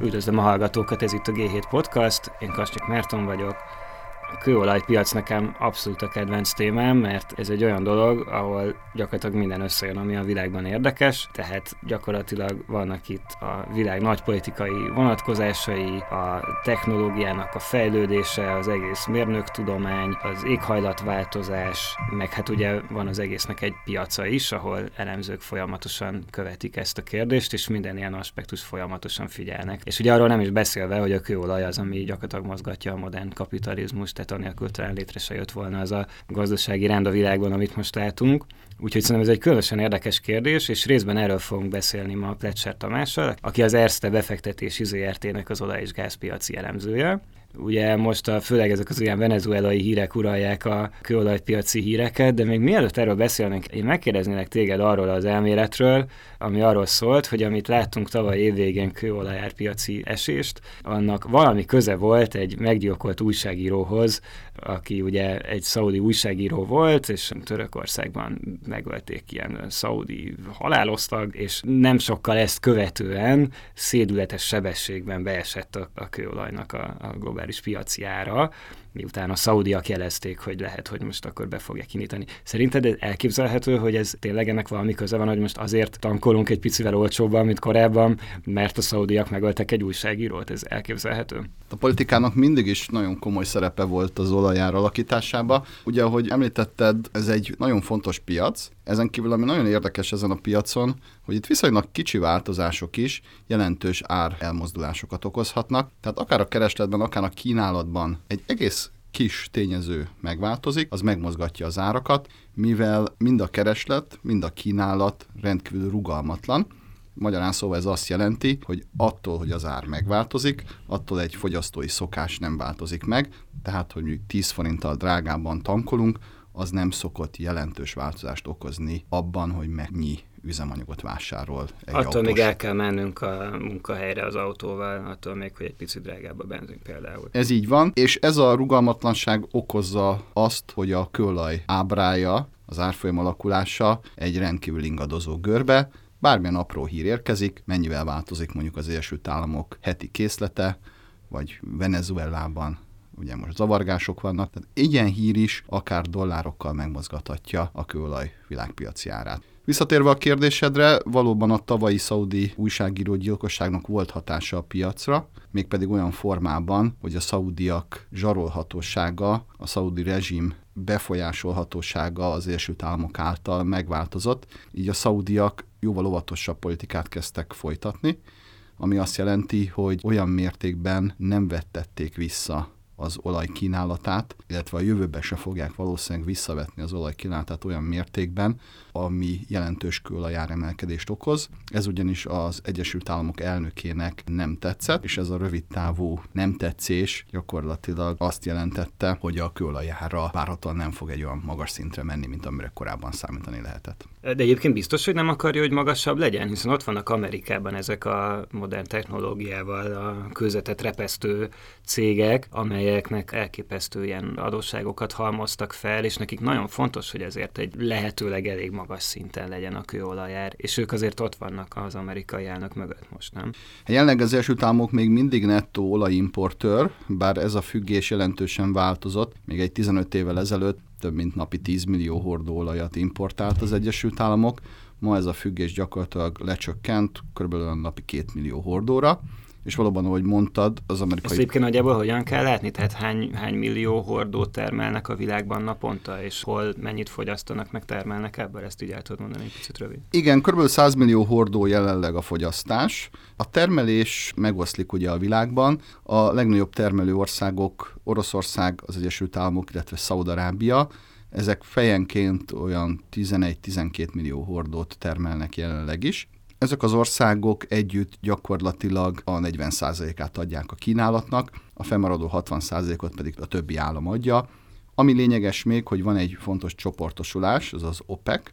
Üdvözlöm a hallgatókat, ez itt a G7 Podcast, én Kasnyik Márton vagyok, a kőolajpiac nekem abszolút a kedvenc témám, mert ez egy olyan dolog, ahol gyakorlatilag minden összejön, ami a világban érdekes, tehát gyakorlatilag vannak itt a világ nagy politikai vonatkozásai, a technológiának a fejlődése, az egész mérnöktudomány, az éghajlatváltozás, meg hát ugye van az egésznek egy piaca is, ahol elemzők folyamatosan követik ezt a kérdést, és minden ilyen aspektus folyamatosan figyelnek. És ugye arról nem is beszélve, hogy a kőolaj az, ami gyakorlatilag mozgatja a modern kapitalizmust, tehát anélkül talán létre se jött volna az a gazdasági rend a világban, amit most látunk. Úgyhogy szerintem ez egy különösen érdekes kérdés, és részben erről fogunk beszélni ma Pletser Tamással, aki az Erste befektetési ZRT-nek az olaj- és gázpiaci elemzője. Ugye most a, főleg ezek az ilyen venezuelai hírek uralják a kőolajpiaci híreket, de még mielőtt erről beszélnénk, én megkérdeznélek téged arról az elméletről, ami arról szólt, hogy amit láttunk tavaly évvégén kőolajárpiaci esést, annak valami köze volt egy meggyilkolt újságíróhoz, aki ugye egy szaudi újságíró volt, és Törökországban megölték ilyen szaudi haláloztag, és nem sokkal ezt követően szédületes sebességben beesett a, a kőolajnak a, a globális piaci ára, miután a szaudiak jelezték, hogy lehet, hogy most akkor be fogják kinyitani. Szerinted elképzelhető, hogy ez tényleg ennek valami köze van, hogy most azért tankolunk egy picivel olcsóbban, mint korábban, mert a szaudiak megöltek egy újságírót? Ez elképzelhető? A politikának mindig is nagyon komoly szerepe volt az olajár alakításába. Ugye, ahogy említetted, ez egy nagyon fontos piac, ezen kívül, ami nagyon érdekes ezen a piacon, hogy itt viszonylag kicsi változások is jelentős ár elmozdulásokat okozhatnak. Tehát akár a keresletben, akár a kínálatban egy egész kis tényező megváltozik, az megmozgatja az árakat, mivel mind a kereslet, mind a kínálat rendkívül rugalmatlan. Magyarán szóval ez azt jelenti, hogy attól, hogy az ár megváltozik, attól egy fogyasztói szokás nem változik meg, tehát, hogy mondjuk 10 forinttal drágábban tankolunk, az nem szokott jelentős változást okozni abban, hogy mennyi üzemanyagot vásárol egy Attól autós. még el kell mennünk a munkahelyre az autóval, attól még, hogy egy picit drágább a benzin például. Ez így van, és ez a rugalmatlanság okozza azt, hogy a kőolaj ábrája, az árfolyam alakulása egy rendkívül ingadozó görbe, bármilyen apró hír érkezik, mennyivel változik mondjuk az Egyesült Államok heti készlete, vagy Venezuelában ugye most zavargások vannak, tehát ilyen hír is akár dollárokkal megmozgathatja a kőolaj világpiaci árát. Visszatérve a kérdésedre, valóban a tavalyi szaudi újságíró gyilkosságnak volt hatása a piacra, mégpedig olyan formában, hogy a szaudiak zsarolhatósága, a szaudi rezsim befolyásolhatósága az Egyesült Államok által megváltozott, így a szaudiak jóval óvatosabb politikát kezdtek folytatni, ami azt jelenti, hogy olyan mértékben nem vettették vissza az olaj kínálatát, illetve a jövőben se fogják valószínűleg visszavetni az olaj kínálatát olyan mértékben, ami jelentős emelkedést okoz. Ez ugyanis az Egyesült Államok elnökének nem tetszett, és ez a rövid távú nem tetszés gyakorlatilag azt jelentette, hogy a kőolajára várhatóan nem fog egy olyan magas szintre menni, mint amire korábban számítani lehetett. De egyébként biztos, hogy nem akarja, hogy magasabb legyen, hiszen ott vannak Amerikában ezek a modern technológiával a közvetett repesztő cégek, amelyeknek elképesztő ilyen adósságokat halmoztak fel, és nekik nagyon fontos, hogy ezért egy lehetőleg elég magas szinten legyen a kőolajár, és ők azért ott vannak az amerikai elnök mögött most, nem? Jelenleg az első Államok még mindig nettó olajimportőr, bár ez a függés jelentősen változott. Még egy 15 évvel ezelőtt több mint napi 10 millió hordó olajat importált az Egyesült Államok, ma ez a függés gyakorlatilag lecsökkent kb. napi 2 millió hordóra, és valóban, ahogy mondtad, az amerikai... Ezt egyébként nagyjából hogyan kell látni? Tehát hány, hány millió hordót termelnek a világban naponta, és hol mennyit fogyasztanak, meg termelnek ebből? Ezt így el tudod mondani egy picit rövid. Igen, kb. 100 millió hordó jelenleg a fogyasztás. A termelés megoszlik ugye a világban. A legnagyobb termelő országok Oroszország, az Egyesült Államok, illetve Szaudarábia, ezek fejenként olyan 11-12 millió hordót termelnek jelenleg is. Ezek az országok együtt gyakorlatilag a 40%-át adják a kínálatnak, a fennmaradó 60%-ot pedig a többi állam adja. Ami lényeges még, hogy van egy fontos csoportosulás, az az OPEC,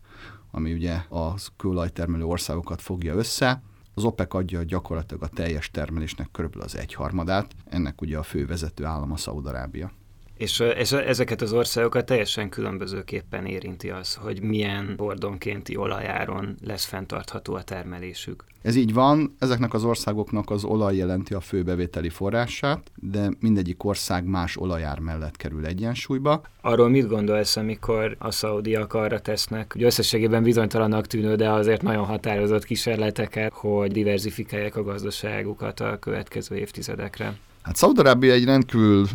ami ugye a kőolajtermelő országokat fogja össze. Az OPEC adja gyakorlatilag a teljes termelésnek körülbelül az egyharmadát, ennek ugye a fő vezető állam a Szaudarábia. És, és ezeket az országokat teljesen különbözőképpen érinti az, hogy milyen bordonkénti olajáron lesz fenntartható a termelésük. Ez így van, ezeknek az országoknak az olaj jelenti a főbevételi forrását, de mindegyik ország más olajár mellett kerül egyensúlyba. Arról mit gondolsz, amikor a szaudiak arra tesznek, hogy összességében bizonytalanak tűnő, de azért nagyon határozott kísérleteket, hogy diversifikálják a gazdaságukat a következő évtizedekre? Hát Szaudarábia egy rendkívül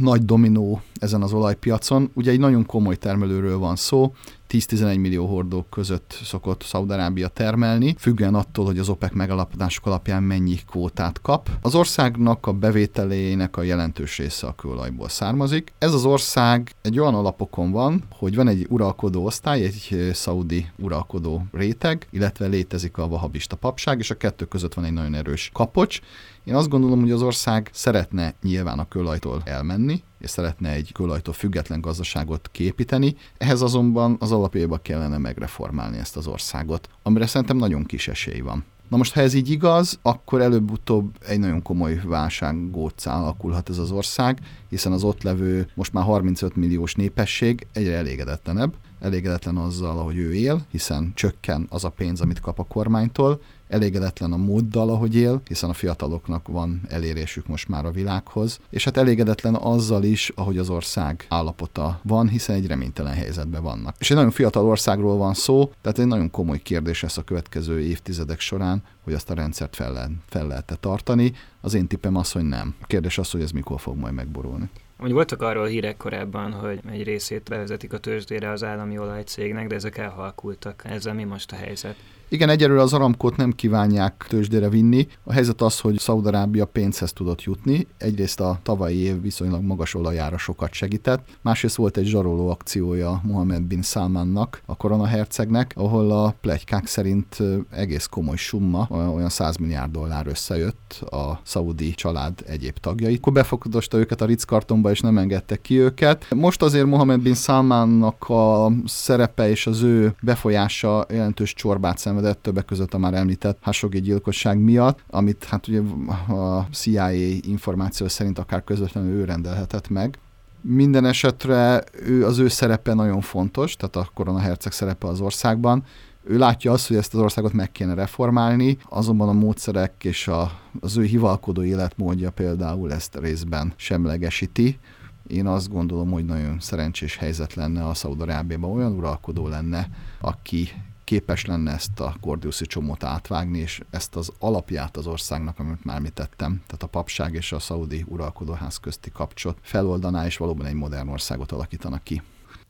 nagy dominó ezen az olajpiacon. Ugye egy nagyon komoly termelőről van szó, 10-11 millió hordók között szokott Szaudarábia termelni, függően attól, hogy az OPEC megalapodások alapján mennyi kvótát kap. Az országnak a bevételének a jelentős része a kőolajból származik. Ez az ország egy olyan alapokon van, hogy van egy uralkodó osztály, egy szaudi uralkodó réteg, illetve létezik a vahabista papság, és a kettő között van egy nagyon erős kapocs. Én azt gondolom, hogy az ország szeretne nyilván a kőolajtól elmenni, és szeretne egy kőolajtól független gazdaságot képíteni, ehhez azonban az alapjában kellene megreformálni ezt az országot, amire szerintem nagyon kis esély van. Na most, ha ez így igaz, akkor előbb-utóbb egy nagyon komoly válsággócá alakulhat ez az ország, hiszen az ott levő most már 35 milliós népesség egyre elégedetlenebb, elégedetlen azzal, ahogy ő él, hiszen csökken az a pénz, amit kap a kormánytól, elégedetlen a móddal, ahogy él, hiszen a fiataloknak van elérésük most már a világhoz, és hát elégedetlen azzal is, ahogy az ország állapota van, hiszen egy reménytelen helyzetben vannak. És egy nagyon fiatal országról van szó, tehát egy nagyon komoly kérdés lesz a következő évtizedek során, hogy azt a rendszert fel, lehet, fel lehet tartani. Az én tippem az, hogy nem. Kérdés az, hogy ez mikor fog majd megborulni. Hogy voltak arról hírek korábban, hogy egy részét bevezetik a tőzsdére az állami olajcégnek, de ezek elhalkultak. Ezzel mi most a helyzet? Igen, egyelőre az aramkót nem kívánják tőzsdére vinni. A helyzet az, hogy Szaudarábia pénzhez tudott jutni. Egyrészt a tavalyi év viszonylag magas olajára sokat segített, másrészt volt egy zsaroló akciója Mohamed bin Salmannak, a koronahercegnek, ahol a plegykák szerint egész komoly summa, olyan 100 milliárd dollár összejött a szaudi család egyéb tagjai. Akkor befogadosta őket a Ritz kartonba, és nem engedtek ki őket. Most azért Mohamed bin Salmannak a szerepe és az ő befolyása jelentős csorbát szenved szenvedett, többek között a már említett Hasogi gyilkosság miatt, amit hát ugye a CIA információ szerint akár közvetlenül ő rendelhetett meg. Minden esetre ő, az ő szerepe nagyon fontos, tehát a koronaherceg szerepe az országban, ő látja azt, hogy ezt az országot meg kéne reformálni, azonban a módszerek és a, az ő hivalkodó életmódja például ezt részben semlegesíti. Én azt gondolom, hogy nagyon szerencsés helyzet lenne a Szaudarábiában, olyan uralkodó lenne, aki képes lenne ezt a Gordiuszi csomót átvágni, és ezt az alapját az országnak, amit már tettem, tehát a papság és a szaudi uralkodóház közti kapcsot feloldaná, és valóban egy modern országot alakítanak ki.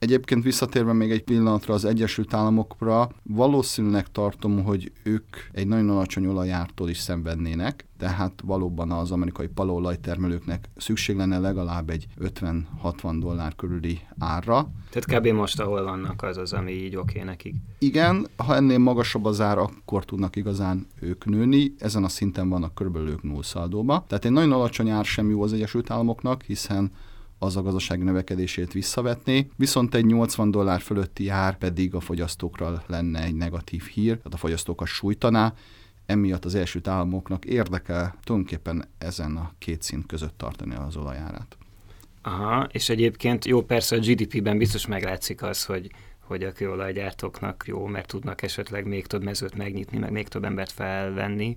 Egyébként visszatérve még egy pillanatra az Egyesült Államokra, valószínűleg tartom, hogy ők egy nagyon alacsony olajártól is szenvednének, tehát valóban az amerikai termelőknek szükség lenne legalább egy 50-60 dollár körüli árra. Tehát kb. most, ahol vannak, az az, ami így oké nekik. Igen, ha ennél magasabb az ár, akkor tudnak igazán ők nőni. Ezen a szinten vannak körülbelül ők nullszaldóba. Tehát egy nagyon alacsony ár sem jó az Egyesült Államoknak, hiszen az a gazdaság növekedését visszavetni, viszont egy 80 dollár fölötti ár pedig a fogyasztókra lenne egy negatív hír, tehát a fogyasztókat sújtaná, emiatt az első államoknak érdekel tulajdonképpen ezen a két szint között tartani az olajárát. Aha, és egyébként jó, persze a GDP-ben biztos meglátszik az, hogy hogy a kőolajgyártóknak jó, mert tudnak esetleg még több mezőt megnyitni, meg még több embert felvenni,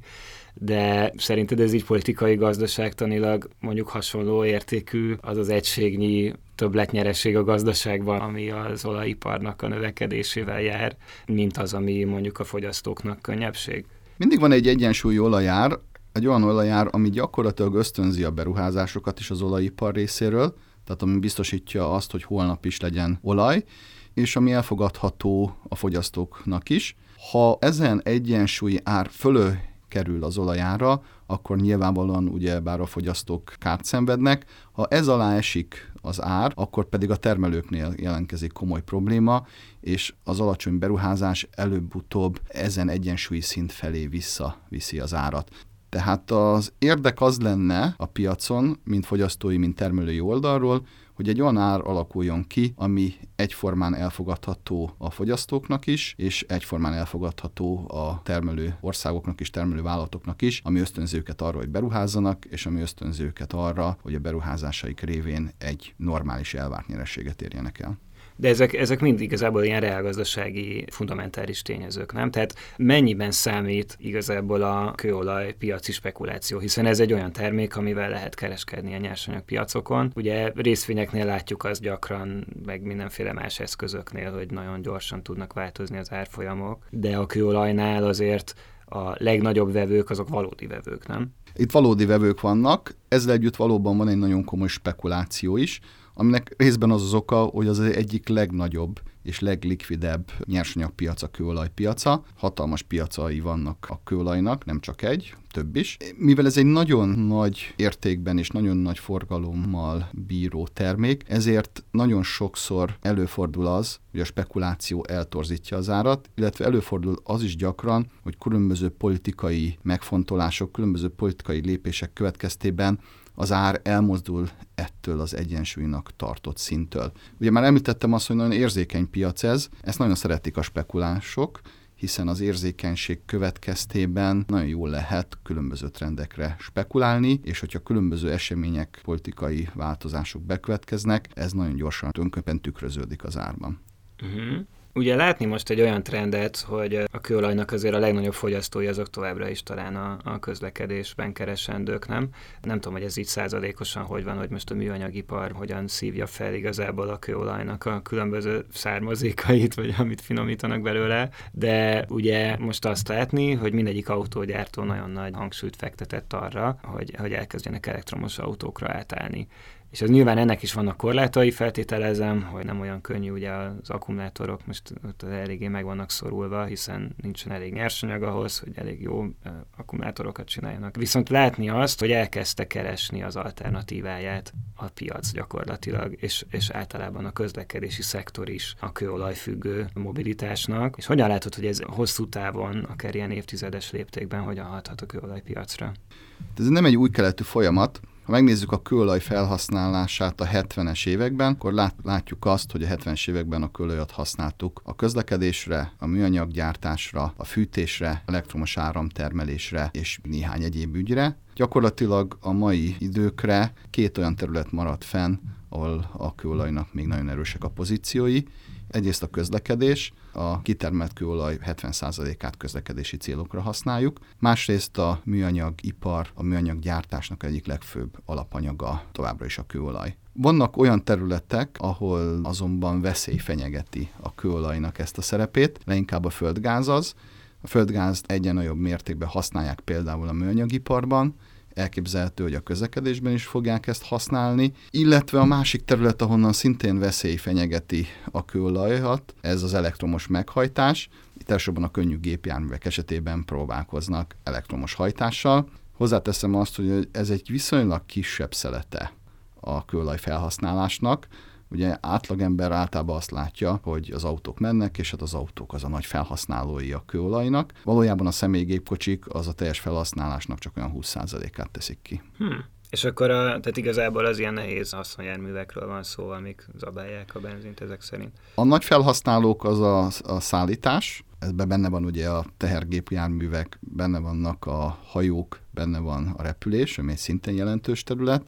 de szerinted ez így politikai gazdaságtanilag mondjuk hasonló értékű az az egységnyi többletnyeresség a gazdaságban, ami az olajiparnak a növekedésével jár, mint az, ami mondjuk a fogyasztóknak könnyebbség? Mindig van egy egyensúlyi olajár, egy olyan olajár, ami gyakorlatilag ösztönzi a beruházásokat is az olajipar részéről, tehát ami biztosítja azt, hogy holnap is legyen olaj, és ami elfogadható a fogyasztóknak is. Ha ezen egyensúlyi ár fölő kerül az olajára, akkor nyilvánvalóan ugye bár a fogyasztók kárt szenvednek. Ha ez alá esik az ár, akkor pedig a termelőknél jelentkezik komoly probléma, és az alacsony beruházás előbb-utóbb ezen egyensúlyi szint felé visszaviszi az árat. Tehát az érdek az lenne a piacon, mint fogyasztói, mint termelői oldalról, hogy egy olyan ár alakuljon ki, ami egyformán elfogadható a fogyasztóknak is, és egyformán elfogadható a termelő országoknak is, termelő vállalatoknak is, ami ösztönzőket arra, hogy beruházzanak, és ami ösztönzőket arra, hogy a beruházásaik révén egy normális elvárt nyerességet érjenek el. De ezek, ezek mind igazából ilyen reálgazdasági fundamentális tényezők, nem? Tehát mennyiben számít igazából a kőolaj piaci spekuláció, hiszen ez egy olyan termék, amivel lehet kereskedni a nyersanyagpiacokon. Ugye részvényeknél látjuk azt gyakran, meg mindenféle más eszközöknél, hogy nagyon gyorsan tudnak változni az árfolyamok, de a kőolajnál azért a legnagyobb vevők azok valódi vevők, nem? Itt valódi vevők vannak, ezzel együtt valóban van egy nagyon komoly spekuláció is, aminek részben az az oka, hogy az egyik legnagyobb és leglikvidebb nyersanyagpiac a kőolajpiaca. Hatalmas piacai vannak a kőolajnak, nem csak egy, több is. Mivel ez egy nagyon nagy értékben és nagyon nagy forgalommal bíró termék, ezért nagyon sokszor előfordul az, hogy a spekuláció eltorzítja az árat, illetve előfordul az is gyakran, hogy különböző politikai megfontolások, különböző politikai lépések következtében az ár elmozdul ettől az egyensúlynak tartott szinttől. Ugye már említettem azt, hogy nagyon érzékeny piac ez, ezt nagyon szeretik a spekulánsok, hiszen az érzékenység következtében nagyon jól lehet különböző trendekre spekulálni, és hogyha különböző események, politikai változások bekövetkeznek, ez nagyon gyorsan tönköpen tükröződik az árban. Uh-huh. Ugye látni most egy olyan trendet, hogy a kőolajnak azért a legnagyobb fogyasztói azok továbbra is talán a, a közlekedésben keresendők, nem? Nem tudom, hogy ez így százalékosan hogy van, hogy most a műanyagipar hogyan szívja fel igazából a kőolajnak a különböző származékait, vagy amit finomítanak belőle, de ugye most azt látni, hogy mindegyik autógyártó nagyon nagy hangsúlyt fektetett arra, hogy, hogy elkezdjenek elektromos autókra átállni. És az nyilván ennek is vannak korlátai, feltételezem, hogy nem olyan könnyű ugye az akkumulátorok most ott eléggé meg vannak szorulva, hiszen nincsen elég nyersanyag ahhoz, hogy elég jó akkumulátorokat csináljanak. Viszont látni azt, hogy elkezdte keresni az alternatíváját a piac gyakorlatilag, és, és általában a közlekedési szektor is a kőolajfüggő mobilitásnak. És hogyan látod, hogy ez hosszú távon, akár ilyen évtizedes léptékben, hogyan hathat a kőolajpiacra? Ez nem egy új keletű folyamat, ha megnézzük a kőolaj felhasználását a 70-es években, akkor lát, látjuk azt, hogy a 70-es években a kőolajat használtuk a közlekedésre, a műanyaggyártásra, a fűtésre, elektromos áramtermelésre és néhány egyéb ügyre. Gyakorlatilag a mai időkre két olyan terület maradt fenn, ahol a kőolajnak még nagyon erősek a pozíciói, Egyrészt a közlekedés, a kitermelt kőolaj 70%-át közlekedési célokra használjuk, másrészt a műanyag ipar, a műanyag gyártásnak egyik legfőbb alapanyaga továbbra is a kőolaj. Vannak olyan területek, ahol azonban veszély fenyegeti a kőolajnak ezt a szerepét, leginkább a földgáz az. A földgázt egyen nagyobb mértékben használják például a műanyagiparban, elképzelhető, hogy a közlekedésben is fogják ezt használni, illetve a másik terület, ahonnan szintén veszély fenyegeti a kőolajat, ez az elektromos meghajtás. Itt elsősorban a könnyű gépjárművek esetében próbálkoznak elektromos hajtással. Hozzáteszem azt, hogy ez egy viszonylag kisebb szelete a kőolaj felhasználásnak, Ugye átlagember általában azt látja, hogy az autók mennek, és hát az autók az a nagy felhasználói a kőolajnak. Valójában a személygépkocsik az a teljes felhasználásnak csak olyan 20%-át teszik ki. Hmm. És akkor a, tehát igazából az ilyen nehéz haszonjárművekről van szó, amik zabálják a benzint ezek szerint. A nagy felhasználók az a, a szállítás, ebben benne van ugye a tehergépjárművek, benne vannak a hajók, benne van a repülés, ami egy szintén jelentős terület,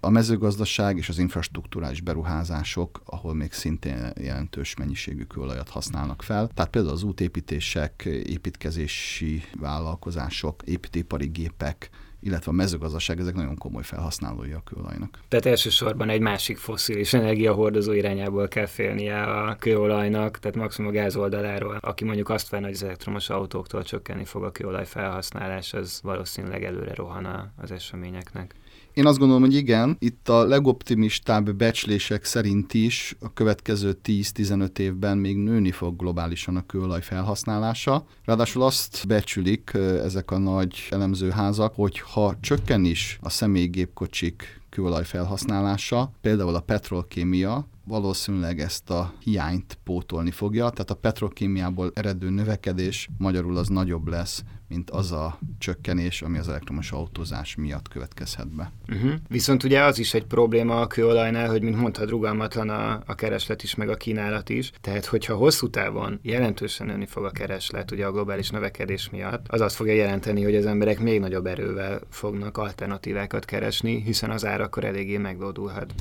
a mezőgazdaság és az infrastruktúrális beruházások, ahol még szintén jelentős mennyiségű kőolajat használnak fel. Tehát például az útépítések, építkezési vállalkozások, építőipari gépek, illetve a mezőgazdaság, ezek nagyon komoly felhasználói a kőolajnak. Tehát elsősorban egy másik foszilis energiahordozó irányából kell félnie a kőolajnak, tehát maximum a gáz oldaláról. Aki mondjuk azt várna, hogy az elektromos autóktól csökkenni fog a kőolaj felhasználás, az valószínűleg előre rohan az eseményeknek. Én azt gondolom, hogy igen, itt a legoptimistább becslések szerint is a következő 10-15 évben még nőni fog globálisan a kőolaj felhasználása. Ráadásul azt becsülik ezek a nagy elemzőházak, hogy ha csökken is a személygépkocsik kőolaj felhasználása, például a petrolkémia, valószínűleg ezt a hiányt pótolni fogja, tehát a petrokémiából eredő növekedés magyarul az nagyobb lesz, mint az a csökkenés, ami az elektromos autózás miatt következhet be. Uh-huh. Viszont ugye az is egy probléma a kőolajnál, hogy mint mondtad, rugalmatlan a, a kereslet is, meg a kínálat is. Tehát, hogyha hosszú távon jelentősen nőni fog a kereslet, ugye a globális növekedés miatt, az azt fogja jelenteni, hogy az emberek még nagyobb erővel fognak alternatívákat keresni, hiszen az ár akkor eléggé meglódulhat.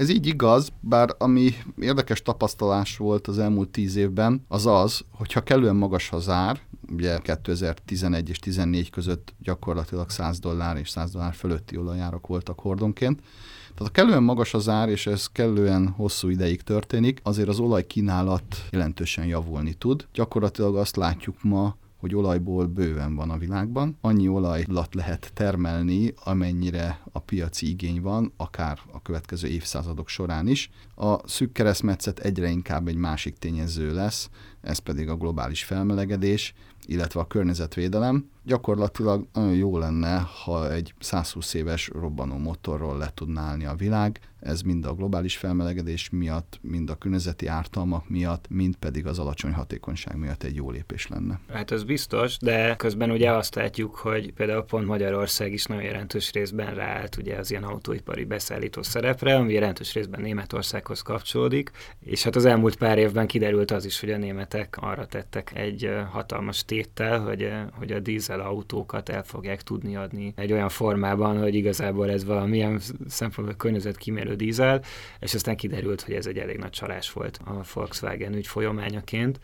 Ez így igaz, bár ami érdekes tapasztalás volt az elmúlt tíz évben, az az, hogyha kellően magas az ár, ugye 2011 és 14 között gyakorlatilag 100 dollár és 100 dollár fölötti olajárak voltak hordonként, tehát ha kellően magas az ár, és ez kellően hosszú ideig történik, azért az olajkínálat jelentősen javulni tud. Gyakorlatilag azt látjuk ma, hogy olajból bőven van a világban. Annyi olajlat lehet termelni, amennyire a piaci igény van, akár a következő évszázadok során is. A szűk keresztmetszet egyre inkább egy másik tényező lesz, ez pedig a globális felmelegedés, illetve a környezetvédelem. Gyakorlatilag nagyon jó lenne, ha egy 120 éves robbanó motorról le tudná állni a világ, ez mind a globális felmelegedés miatt, mind a környezeti ártalmak miatt, mind pedig az alacsony hatékonyság miatt egy jó lépés lenne. Hát ez biztos, de közben ugye azt látjuk, hogy például pont Magyarország is nagyon jelentős részben ráállt ugye az ilyen autóipari beszállító szerepre, ami jelentős részben Németországhoz kapcsolódik, és hát az elmúlt pár évben kiderült az is, hogy a németek arra tettek egy hatalmas téttel, hogy, hogy a dízel autókat el fogják tudni adni egy olyan formában, hogy igazából ez valamilyen szempontból környezetkímélő dízel, és aztán kiderült, hogy ez egy elég nagy csalás volt a Volkswagen ügy folyamányaként.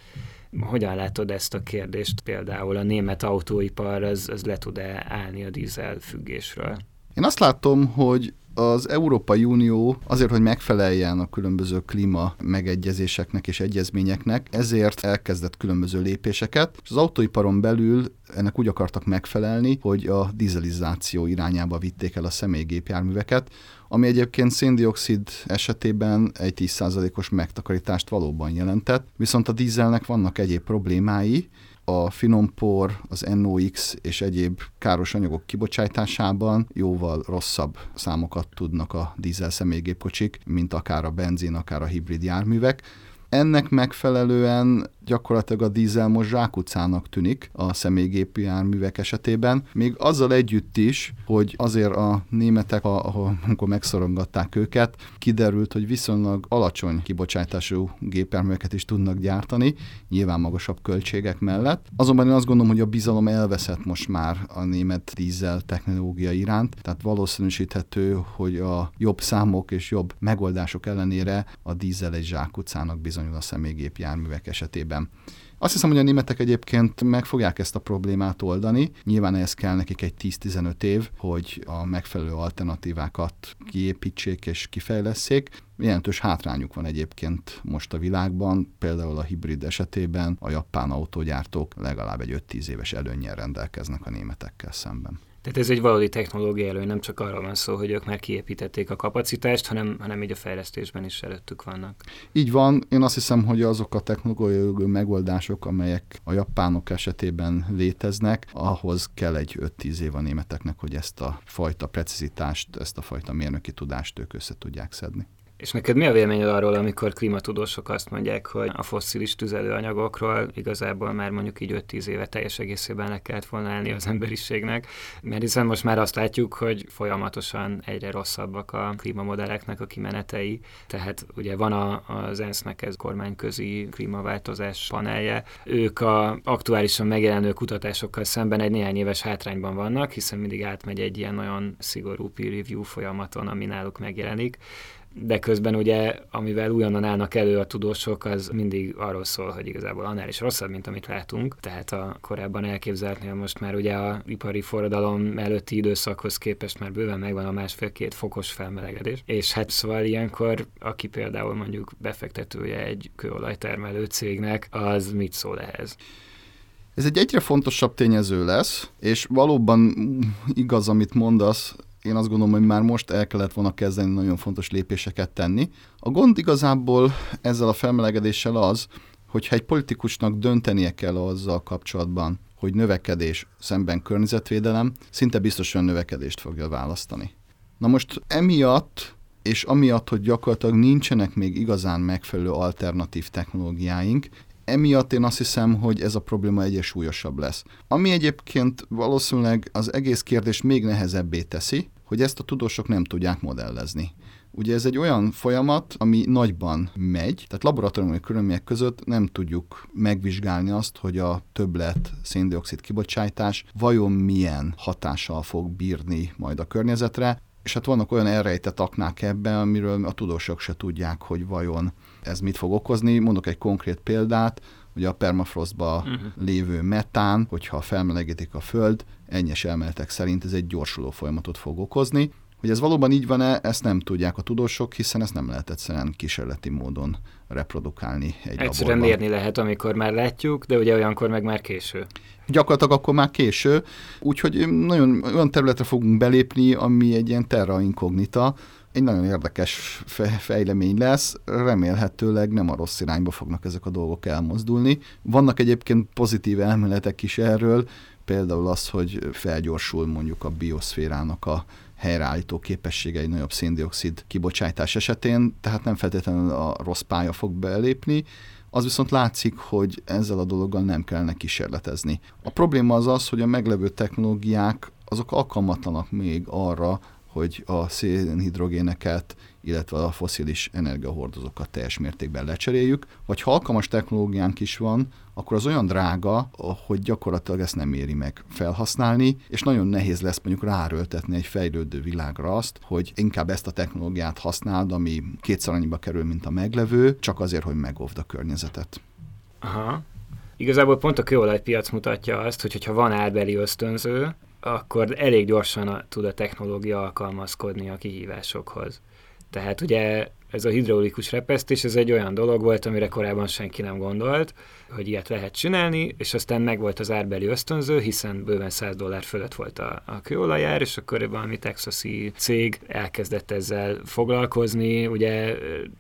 Hogyan látod ezt a kérdést például a német autóipar, az, az le tud-e állni a dízel függésről? Én azt látom, hogy az Európai Unió azért, hogy megfeleljen a különböző klíma megegyezéseknek és egyezményeknek, ezért elkezdett különböző lépéseket, és az autóiparon belül ennek úgy akartak megfelelni, hogy a dizelizáció irányába vitték el a személygépjárműveket, ami egyébként széndiokszid esetében egy 10%-os megtakarítást valóban jelentett, viszont a dízelnek vannak egyéb problémái, a finompor, az NOx és egyéb káros anyagok kibocsátásában jóval rosszabb számokat tudnak a dízel személygépkocsik, mint akár a benzin, akár a hibrid járművek. Ennek megfelelően gyakorlatilag a dízel most zsákutcának tűnik a személygépi járművek esetében, még azzal együtt is, hogy azért a németek, ahol, amikor megszorongatták őket, kiderült, hogy viszonylag alacsony kibocsátású gépjárműveket is tudnak gyártani, nyilván magasabb költségek mellett. Azonban én azt gondolom, hogy a bizalom elveszett most már a német dízel technológia iránt, tehát valószínűsíthető, hogy a jobb számok és jobb megoldások ellenére a dízel egy zsákutcának bizonyul a személygépjárművek esetében esetében. Azt hiszem, hogy a németek egyébként meg fogják ezt a problémát oldani. Nyilván ehhez kell nekik egy 10-15 év, hogy a megfelelő alternatívákat kiépítsék és kifejleszék. Jelentős hátrányuk van egyébként most a világban, például a hibrid esetében a japán autógyártók legalább egy 5-10 éves előnnyel rendelkeznek a németekkel szemben. Tehát ez egy valódi technológia elő, nem csak arról van szó, hogy ők már kiépítették a kapacitást, hanem, hanem így a fejlesztésben is előttük vannak. Így van, én azt hiszem, hogy azok a technológiai megoldások, amelyek a japánok esetében léteznek, ahhoz kell egy 5-10 év a németeknek, hogy ezt a fajta precizitást, ezt a fajta mérnöki tudást ők össze tudják szedni. És neked mi a véleményed arról, amikor klimatudósok azt mondják, hogy a fosszilis tüzelőanyagokról igazából már mondjuk így 5-10 éve teljes egészében le kellett volna állni az emberiségnek, mert hiszen most már azt látjuk, hogy folyamatosan egyre rosszabbak a klímamodelleknek a kimenetei, tehát ugye van a, az ENSZ-nek ez kormányközi klímaváltozás panelje, ők a aktuálisan megjelenő kutatásokkal szemben egy néhány éves hátrányban vannak, hiszen mindig átmegy egy ilyen nagyon szigorú peer review folyamaton, ami náluk megjelenik, de közben ugye, amivel újonnan állnak elő a tudósok, az mindig arról szól, hogy igazából annál is rosszabb, mint amit látunk. Tehát a korábban elképzeltnél most már ugye a ipari forradalom előtti időszakhoz képest már bőven megvan a másfél-két fokos felmelegedés. És hát szóval ilyenkor, aki például mondjuk befektetője egy kőolajtermelő cégnek, az mit szól ehhez? Ez egy egyre fontosabb tényező lesz, és valóban igaz, amit mondasz, én azt gondolom, hogy már most el kellett volna kezdeni nagyon fontos lépéseket tenni. A gond igazából ezzel a felmelegedéssel az, hogyha egy politikusnak döntenie kell azzal kapcsolatban, hogy növekedés szemben környezetvédelem, szinte biztosan növekedést fogja választani. Na most emiatt és amiatt, hogy gyakorlatilag nincsenek még igazán megfelelő alternatív technológiáink, emiatt én azt hiszem, hogy ez a probléma egyre súlyosabb lesz. Ami egyébként valószínűleg az egész kérdést még nehezebbé teszi, hogy ezt a tudósok nem tudják modellezni. Ugye ez egy olyan folyamat, ami nagyban megy, tehát laboratóriumi körülmények között nem tudjuk megvizsgálni azt, hogy a többlet széndiokszid kibocsátás vajon milyen hatással fog bírni majd a környezetre, és hát vannak olyan elrejtett aknák ebben, amiről a tudósok se tudják, hogy vajon ez mit fog okozni. Mondok egy konkrét példát, hogy a permafrostba uh-huh. lévő metán, hogyha felmelegítik a föld, ennyes elméletek szerint ez egy gyorsuló folyamatot fog okozni, hogy ez valóban így van-e, ezt nem tudják a tudósok, hiszen ezt nem lehet egyszerűen kísérleti módon reprodukálni egy Egyszerűen laborban. mérni lehet, amikor már látjuk, de ugye olyankor meg már késő. Gyakorlatilag akkor már késő, úgyhogy nagyon olyan területre fogunk belépni, ami egy ilyen terra incognita, egy nagyon érdekes fejlemény lesz, remélhetőleg nem a rossz irányba fognak ezek a dolgok elmozdulni. Vannak egyébként pozitív elméletek is erről, például az, hogy felgyorsul mondjuk a bioszférának a helyreállító képessége egy nagyobb széndiokszid kibocsátás esetén, tehát nem feltétlenül a rossz pálya fog belépni, az viszont látszik, hogy ezzel a dologgal nem kellene kísérletezni. A probléma az az, hogy a meglevő technológiák azok alkalmatlanak még arra, hogy a szénhidrogéneket, illetve a foszilis energiahordozókat teljes mértékben lecseréljük, vagy ha alkalmas technológiánk is van, akkor az olyan drága, hogy gyakorlatilag ezt nem éri meg felhasználni, és nagyon nehéz lesz mondjuk ráröltetni egy fejlődő világra azt, hogy inkább ezt a technológiát használd, ami kétszer annyiba kerül, mint a meglevő, csak azért, hogy megóvd a környezetet. Aha. Igazából pont a kőolajpiac mutatja azt, hogy ha van árbeli ösztönző, akkor elég gyorsan tud a technológia alkalmazkodni a kihívásokhoz. Tehát ugye ez a hidraulikus repesztés, ez egy olyan dolog volt, amire korábban senki nem gondolt, hogy ilyet lehet csinálni, és aztán meg volt az árbeli ösztönző, hiszen bőven 100 dollár fölött volt a, a kőolajár, és akkor valami texasi cég elkezdett ezzel foglalkozni, ugye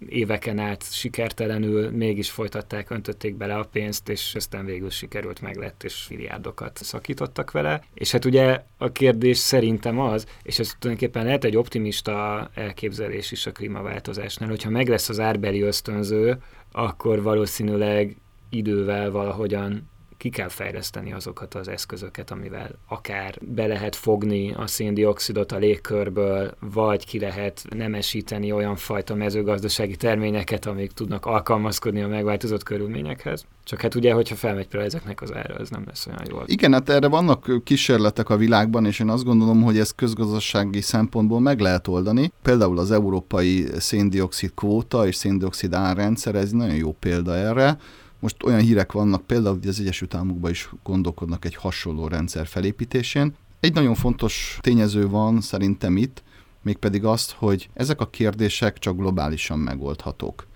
éveken át sikertelenül mégis folytatták, öntötték bele a pénzt, és aztán végül sikerült meg lett, és milliárdokat szakítottak vele. És hát ugye a kérdés szerintem az, és ez tulajdonképpen lehet egy optimista elképzelés is a klímaváltozásnál, hogyha meg lesz az árbeli ösztönző, akkor valószínűleg idővel valahogyan ki kell fejleszteni azokat az eszközöket, amivel akár be lehet fogni a széndiokszidot a légkörből, vagy ki lehet nemesíteni olyan fajta mezőgazdasági terményeket, amik tudnak alkalmazkodni a megváltozott körülményekhez. Csak hát ugye, hogyha felmegy például ezeknek az ára, az nem lesz olyan jól. Igen, hát erre vannak kísérletek a világban, és én azt gondolom, hogy ez közgazdasági szempontból meg lehet oldani. Például az európai széndiokszid kvóta és széndiokszid árrendszer, ez nagyon jó példa erre most olyan hírek vannak, például hogy az Egyesült Államokban is gondolkodnak egy hasonló rendszer felépítésén. Egy nagyon fontos tényező van szerintem itt, mégpedig azt, hogy ezek a kérdések csak globálisan megoldhatók.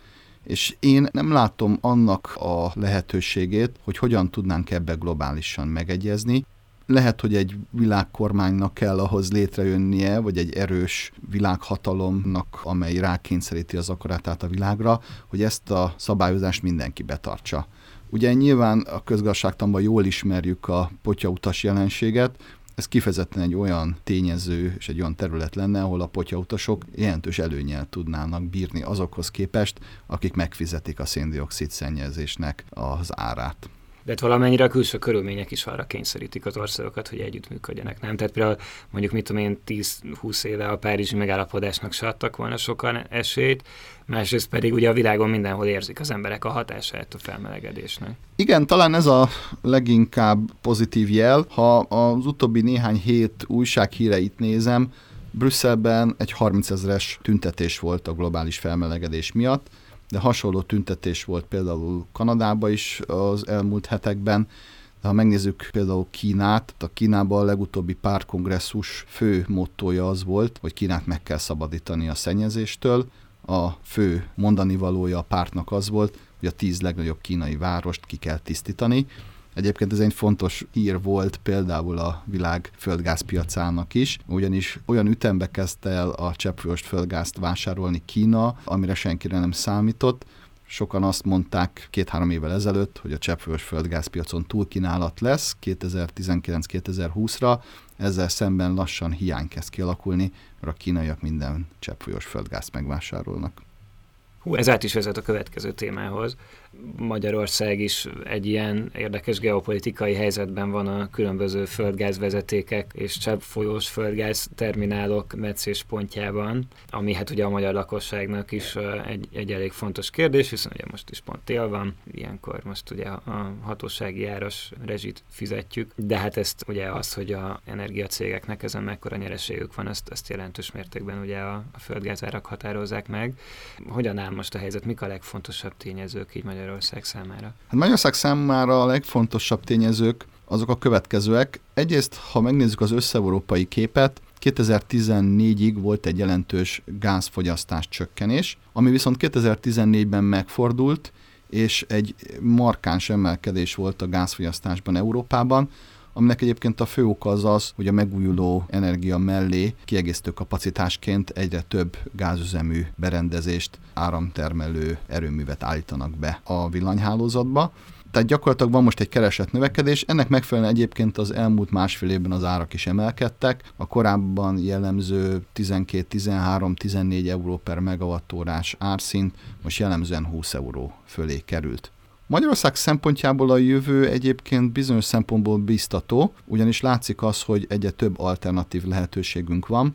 És én nem látom annak a lehetőségét, hogy hogyan tudnánk ebbe globálisan megegyezni, lehet, hogy egy világkormánynak kell ahhoz létrejönnie, vagy egy erős világhatalomnak, amely rákényszeríti az akaratát a világra, hogy ezt a szabályozást mindenki betartsa. Ugye nyilván a közgazdaságtanban jól ismerjük a potyautas jelenséget, ez kifejezetten egy olyan tényező és egy olyan terület lenne, ahol a potyautasok jelentős előnyel tudnának bírni azokhoz képest, akik megfizetik a széndiokszid szennyezésnek az árát. De hát valamennyire a külső körülmények is arra kényszerítik az országokat, hogy együttműködjenek, nem? Tehát például mondjuk mit tudom én 10-20 éve a Párizsi megállapodásnak se adtak volna sokan esélyt, másrészt pedig ugye a világon mindenhol érzik az emberek a hatását a felmelegedésnek. Igen, talán ez a leginkább pozitív jel. Ha az utóbbi néhány hét újsághíreit nézem, Brüsszelben egy 30 ezeres tüntetés volt a globális felmelegedés miatt, de hasonló tüntetés volt például Kanadában is az elmúlt hetekben, de ha megnézzük például Kínát, a Kínában a legutóbbi párkongresszus fő mottoja az volt, hogy Kínát meg kell szabadítani a szennyezéstől. A fő mondani valója a pártnak az volt, hogy a tíz legnagyobb kínai várost ki kell tisztítani, Egyébként ez egy fontos hír volt például a világ földgázpiacának is, ugyanis olyan ütembe kezdte el a cseppfolyós földgázt vásárolni Kína, amire senkire nem számított, Sokan azt mondták két-három évvel ezelőtt, hogy a cseppfolyós földgázpiacon túlkínálat lesz 2019-2020-ra, ezzel szemben lassan hiány kezd kialakulni, mert a kínaiak minden cseppfolyós földgázt megvásárolnak. Hú, ez át is vezet a következő témához. Magyarország is egy ilyen érdekes geopolitikai helyzetben van a különböző földgázvezetékek és cseppfolyós földgáz terminálok meccéspontjában, ami hát ugye a magyar lakosságnak is egy, egy elég fontos kérdés, hiszen ugye most is pont tél van, ilyenkor most ugye a hatósági áras rezsit fizetjük, de hát ezt ugye az, hogy a energiacégeknek ezen mekkora nyereségük van, ezt, ezt jelentős mértékben ugye a, a földgázárak határozzák meg. Hogyan áll most a helyzet, mik a legfontosabb tényezők így Magyarország számára? Hát Magyarország számára a legfontosabb tényezők azok a következőek. Egyrészt, ha megnézzük az összeurópai képet, 2014-ig volt egy jelentős gázfogyasztás csökkenés, ami viszont 2014-ben megfordult, és egy markáns emelkedés volt a gázfogyasztásban Európában, aminek egyébként a fő oka az az, hogy a megújuló energia mellé kiegészítő kapacitásként egyre több gázüzemű berendezést, áramtermelő erőművet állítanak be a villanyhálózatba. Tehát gyakorlatilag van most egy keresett növekedés, ennek megfelelően egyébként az elmúlt másfél évben az árak is emelkedtek. A korábban jellemző 12-13-14 euró per megawattórás árszint most jellemzően 20 euró fölé került. Magyarország szempontjából a jövő egyébként bizonyos szempontból biztató, ugyanis látszik az, hogy egyre több alternatív lehetőségünk van.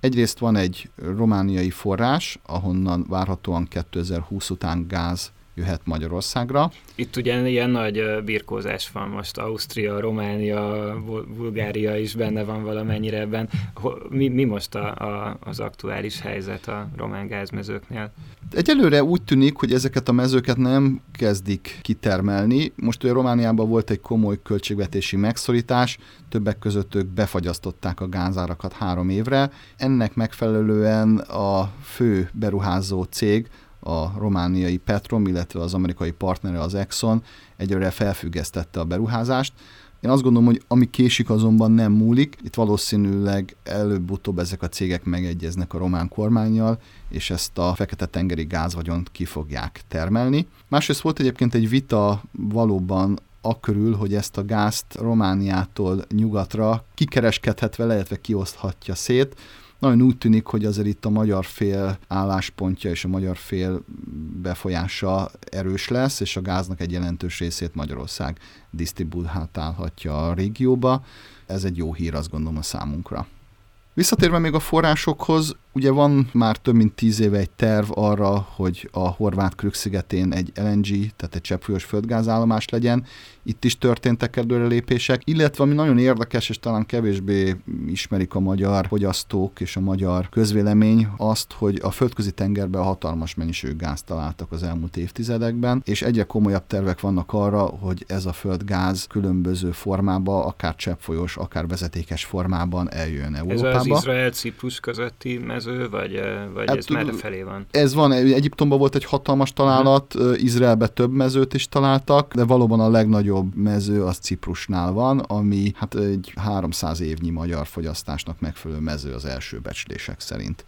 Egyrészt van egy romániai forrás, ahonnan várhatóan 2020 után gáz jöhet Magyarországra. Itt ugye ilyen nagy birkózás van most, Ausztria, Románia, Bulgária is benne van valamennyire ebben. Mi, mi most a, a, az aktuális helyzet a román gázmezőknél? Egyelőre úgy tűnik, hogy ezeket a mezőket nem kezdik kitermelni. Most ugye Romániában volt egy komoly költségvetési megszorítás, többek között ők befagyasztották a gázárakat három évre. Ennek megfelelően a fő beruházó cég, a romániai Petrom, illetve az amerikai partnere az Exxon egyre felfüggesztette a beruházást. Én azt gondolom, hogy ami késik azonban nem múlik, itt valószínűleg előbb-utóbb ezek a cégek megegyeznek a román kormányjal, és ezt a fekete-tengeri gázvagyont ki fogják termelni. Másrészt volt egyébként egy vita valóban akkörül, hogy ezt a gázt Romániától nyugatra kikereskedhet vele, illetve kioszthatja szét nagyon úgy tűnik, hogy azért itt a magyar fél álláspontja és a magyar fél befolyása erős lesz, és a gáznak egy jelentős részét Magyarország disztribútálhatja a régióba. Ez egy jó hír, azt gondolom a számunkra. Visszatérve még a forrásokhoz, ugye van már több mint tíz éve egy terv arra, hogy a horvát Krük-szigetén egy LNG, tehát egy cseppfolyós földgázállomás legyen. Itt is történtek előrelépések, illetve ami nagyon érdekes, és talán kevésbé ismerik a magyar fogyasztók és a magyar közvélemény azt, hogy a földközi tengerben hatalmas mennyiségű gáz találtak az elmúlt évtizedekben, és egyre komolyabb tervek vannak arra, hogy ez a földgáz különböző formába, akár cseppfolyós, akár vezetékes formában eljön Európába. Ez az Izrael-Ciprus közötti mező, vagy, vagy hát, ez merre felé van? Ez van, Egyiptomban volt egy hatalmas találat, uh-huh. Izraelbe több mezőt is találtak, de valóban a legnagyobb mező az Ciprusnál van, ami hát egy 300 évnyi magyar fogyasztásnak megfelelő mező az első becslések szerint.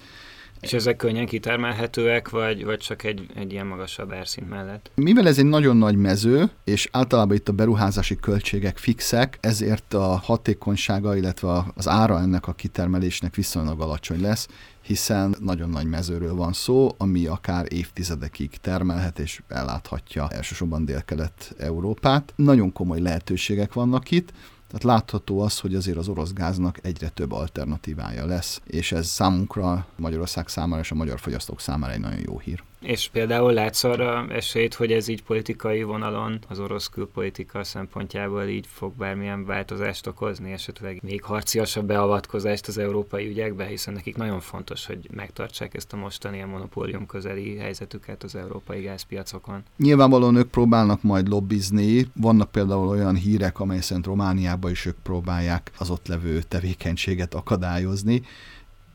És ezek könnyen kitermelhetőek, vagy, vagy csak egy, egy ilyen magasabb árszint mellett? Mivel ez egy nagyon nagy mező, és általában itt a beruházási költségek fixek, ezért a hatékonysága, illetve az ára ennek a kitermelésnek viszonylag alacsony lesz, hiszen nagyon nagy mezőről van szó, ami akár évtizedekig termelhet és elláthatja elsősorban Dél-Kelet-Európát. Nagyon komoly lehetőségek vannak itt, tehát látható az, hogy azért az orosz gáznak egyre több alternatívája lesz, és ez számunkra, Magyarország számára és a magyar fogyasztók számára egy nagyon jó hír. És például látsz arra esélyt, hogy ez így politikai vonalon, az orosz külpolitika szempontjából így fog bármilyen változást okozni, esetleg még harciasabb beavatkozást az európai ügyekbe, hiszen nekik nagyon fontos, hogy megtartsák ezt a mostani a monopólium közeli helyzetüket az európai gázpiacokon. Nyilvánvalóan ők próbálnak majd lobbizni, vannak például olyan hírek, amely szerint Romániában is ők próbálják az ott levő tevékenységet akadályozni,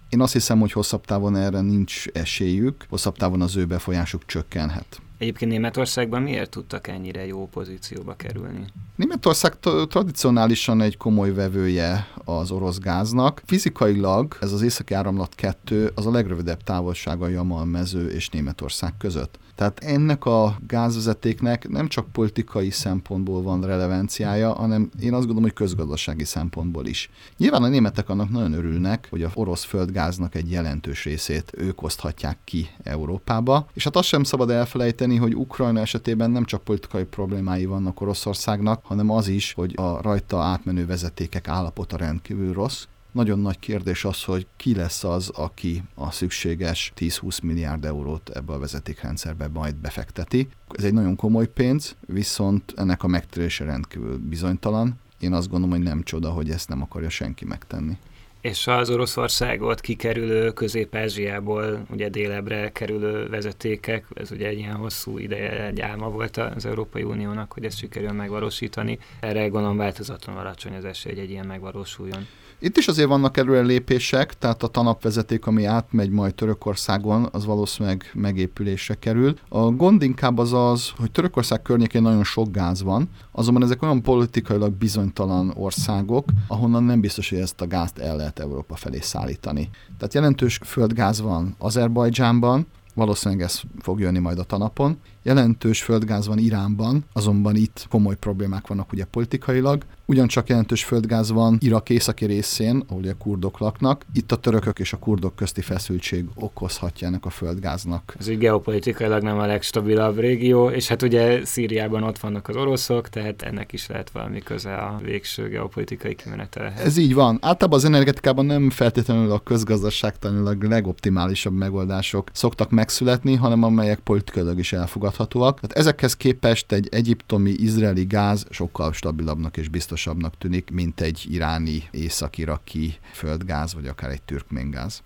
én azt hiszem, hogy hosszabb távon erre nincs esélyük, hosszabb távon az ő befolyásuk csökkenhet. Egyébként Németországban miért tudtak ennyire jó pozícióba kerülni? Németország tradicionálisan egy komoly vevője az orosz gáznak. Fizikailag ez az északi áramlat 2 az a legrövidebb távolsága a Jamal mező és Németország között. Tehát ennek a gázvezetéknek nem csak politikai szempontból van relevanciája, hanem én azt gondolom, hogy közgazdasági szempontból is. Nyilván a németek annak nagyon örülnek, hogy a orosz földgáznak egy jelentős részét ők oszthatják ki Európába, és hát azt sem szabad elfelejteni, hogy Ukrajna esetében nem csak politikai problémái vannak Oroszországnak, hanem az is, hogy a rajta átmenő vezetékek állapota rendkívül rossz, nagyon nagy kérdés az, hogy ki lesz az, aki a szükséges 10-20 milliárd eurót ebbe a vezetékrendszerbe majd befekteti. Ez egy nagyon komoly pénz, viszont ennek a megtérése rendkívül bizonytalan. Én azt gondolom, hogy nem csoda, hogy ezt nem akarja senki megtenni és az Oroszországot kikerülő Közép-Ázsiából ugye délebre kerülő vezetékek, ez ugye egy ilyen hosszú ideje egy álma volt az Európai Uniónak, hogy ezt sikerül megvalósítani. Erre gondolom változatlanul alacsony az esély, hogy egy ilyen megvalósuljon. Itt is azért vannak előre lépések, tehát a tanapvezeték, ami átmegy majd Törökországon, az valószínűleg megépülésre kerül. A gond inkább az az, hogy Törökország környékén nagyon sok gáz van, azonban ezek olyan politikailag bizonytalan országok, ahonnan nem biztos, hogy ezt a gázt el lehet Európa felé szállítani. Tehát jelentős földgáz van Azerbajdzsánban, valószínűleg ez fog jönni majd a tanapon. Jelentős földgáz van Iránban, azonban itt komoly problémák vannak ugye politikailag. Ugyancsak jelentős földgáz van Irak északi részén, ahol a kurdok laknak. Itt a törökök és a kurdok közti feszültség okozhatja ennek a földgáznak. Ez egy geopolitikailag nem a legstabilabb régió, és hát ugye Szíriában ott vannak az oroszok, tehát ennek is lehet valami köze a végső geopolitikai kimenetelhez. Ez így van. Általában az energetikában nem feltétlenül a közgazdaságtanilag legoptimálisabb megoldások szoktak megszületni, hanem amelyek politikailag is elfogadhatóak. Tehát ezekhez képest egy egyiptomi, izraeli gáz sokkal stabilabbnak és biztos biztosabbnak tűnik, mint egy iráni, észak-iraki földgáz, vagy akár egy türkméngáz.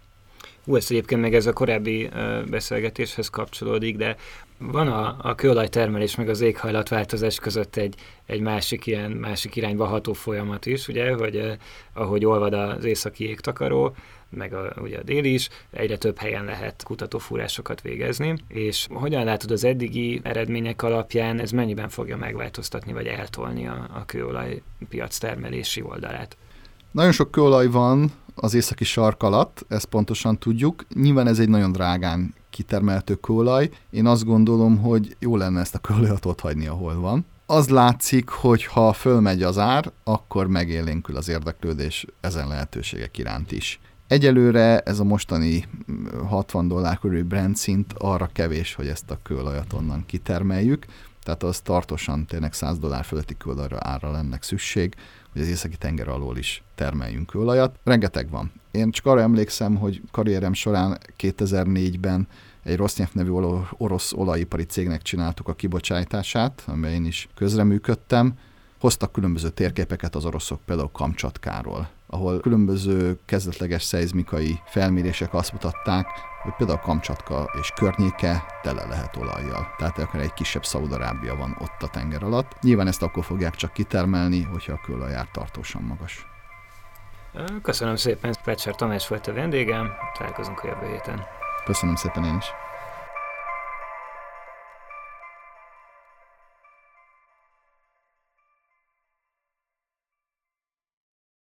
Hú, ez egyébként meg ez a korábbi beszélgetéshez kapcsolódik, de van a, a kőolajtermelés meg az éghajlatváltozás között egy, egy másik ilyen másik irányba ható folyamat is, ugye, hogy uh, ahogy olvad az északi égtakaró, meg a, ugye a déli is, egyre több helyen lehet kutatófúrásokat végezni, és hogyan látod az eddigi eredmények alapján, ez mennyiben fogja megváltoztatni, vagy eltolni a, a kőolaj piac termelési oldalát? Nagyon sok kőolaj van az északi sark alatt, ezt pontosan tudjuk. Nyilván ez egy nagyon drágán kitermelhető kőolaj. Én azt gondolom, hogy jó lenne ezt a kőolajat ott hagyni, ahol van. Az látszik, hogy ha fölmegy az ár, akkor megélénkül az érdeklődés ezen lehetőségek iránt is. Egyelőre ez a mostani 60 dollár körüli brand szint arra kevés, hogy ezt a kőolajat onnan kitermeljük, tehát az tartósan tényleg 100 dollár fölötti kőolajra ára lenne szükség, hogy az északi tenger alól is termeljünk kőolajat. Rengeteg van. Én csak arra emlékszem, hogy karrierem során 2004-ben egy Rosneft nevű orosz olajipari cégnek csináltuk a kibocsátását, amely én is közreműködtem. Hoztak különböző térképeket az oroszok, például Kamcsatkáról ahol különböző kezdetleges szeizmikai felmérések azt mutatták, hogy például Kamcsatka és környéke tele lehet olajjal. Tehát akár egy kisebb Szaudarábia van ott a tenger alatt. Nyilván ezt akkor fogják csak kitermelni, hogyha a kőolajár tartósan magas. Köszönöm szépen, Pecser Tamás volt a vendégem, találkozunk a jövő héten. Köszönöm szépen én is.